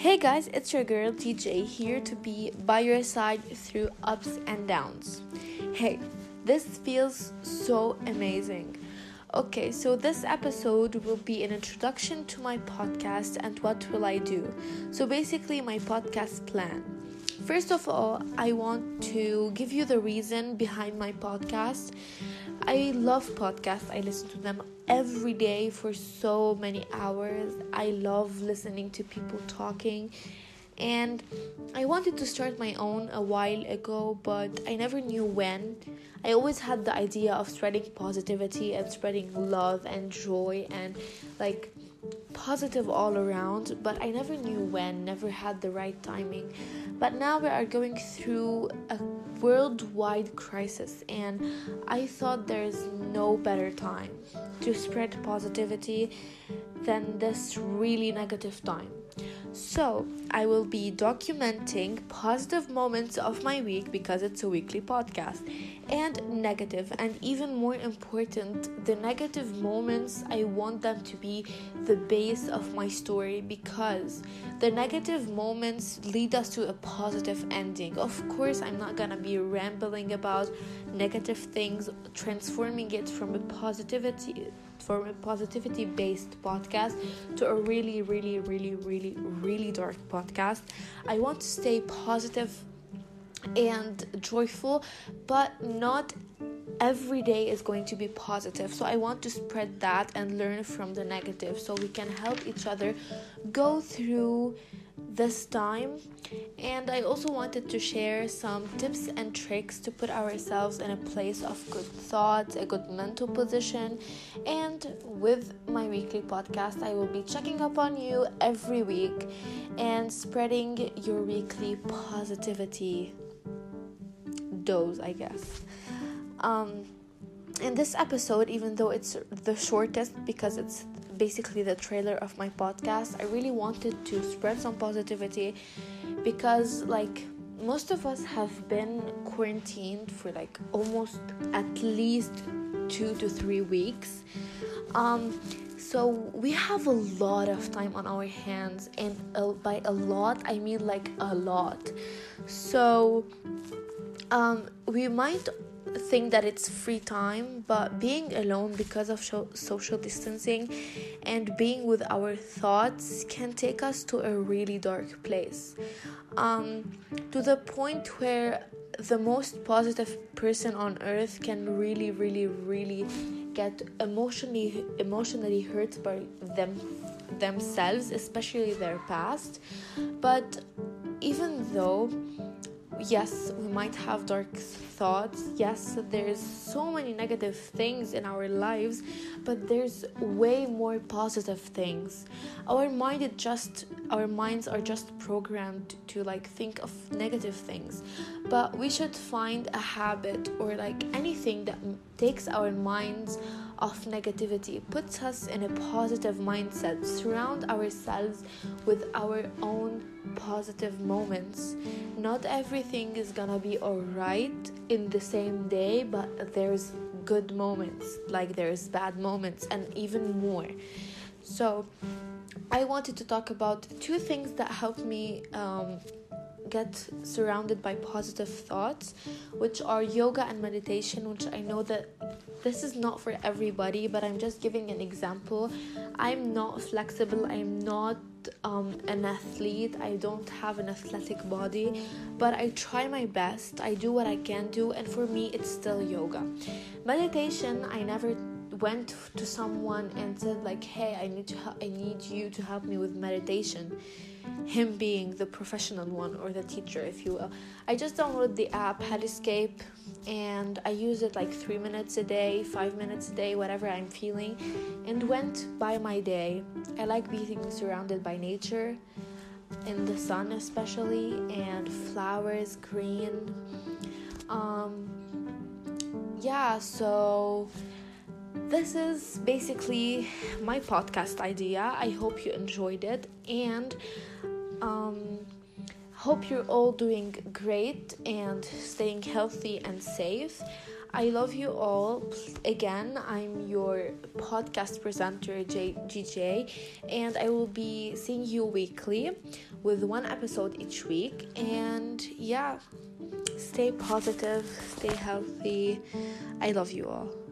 Hey guys, it's your girl TJ here to be by your side through ups and downs. Hey, this feels so amazing. Okay, so this episode will be an introduction to my podcast and what will I do. So basically my podcast plan. First of all, I want to give you the reason behind my podcast. I love podcasts. I listen to them every day for so many hours. I love listening to people talking. And I wanted to start my own a while ago, but I never knew when. I always had the idea of spreading positivity and spreading love and joy and like positive all around, but I never knew when, never had the right timing. But now we are going through a worldwide crisis, and I thought there's no better time to spread positivity than this really negative time. So, I will be documenting positive moments of my week because it's a weekly podcast, and negative, and even more important, the negative moments. I want them to be the base of my story because the negative moments lead us to a positive ending. Of course, I'm not gonna be rambling about negative things, transforming it from a positivity from a positivity based podcast to a really, really, really, really, really dark podcast. I want to stay positive and joyful, but not every day is going to be positive. So I want to spread that and learn from the negative so we can help each other go through this time. And I also wanted to share some tips and tricks to put ourselves in a place of good thoughts, a good mental position. And with my weekly podcast, I will be checking up on you every week and spreading your weekly positivity dose, I guess. Um, in this episode, even though it's the shortest because it's basically the trailer of my podcast, I really wanted to spread some positivity because, like, most of us have been quarantined for like almost at least two to three weeks. Um, so we have a lot of time on our hands, and by a lot, I mean like a lot. So um, we might think that it's free time, but being alone because of social distancing and being with our thoughts can take us to a really dark place. Um, to the point where the most positive person on earth can really, really, really get emotionally emotionally hurt by them themselves, especially their past. But even though yes, we might have dark thoughts. Yes, there's so many negative things in our lives, but there's way more positive things. Our mind is just our minds are just programmed to like think of negative things. But we should find a habit or like anything that takes our minds off negativity, puts us in a positive mindset, surround ourselves with our own positive moments. Not everything is gonna be alright in the same day, but there's good moments, like there's bad moments, and even more. So, I wanted to talk about two things that helped me um, get surrounded by positive thoughts, which are yoga and meditation, which I know that this is not for everybody, but I'm just giving an example. I'm not flexible, I'm not um, an athlete, I don't have an athletic body, but I try my best, I do what I can do, and for me, it's still yoga. Meditation, I never went to someone and said like hey i need to i need you to help me with meditation. Him being the professional one or the teacher if you will. I just downloaded the app Headspace and i use it like three minutes a day five minutes a day whatever i'm feeling and went by my day. I like being surrounded by nature in the sun especially and flowers green. Um yeah so this is basically my podcast idea. I hope you enjoyed it and um, hope you're all doing great and staying healthy and safe. I love you all. Again, I'm your podcast presenter, J- GJ, and I will be seeing you weekly with one episode each week. And yeah, stay positive, stay healthy. I love you all.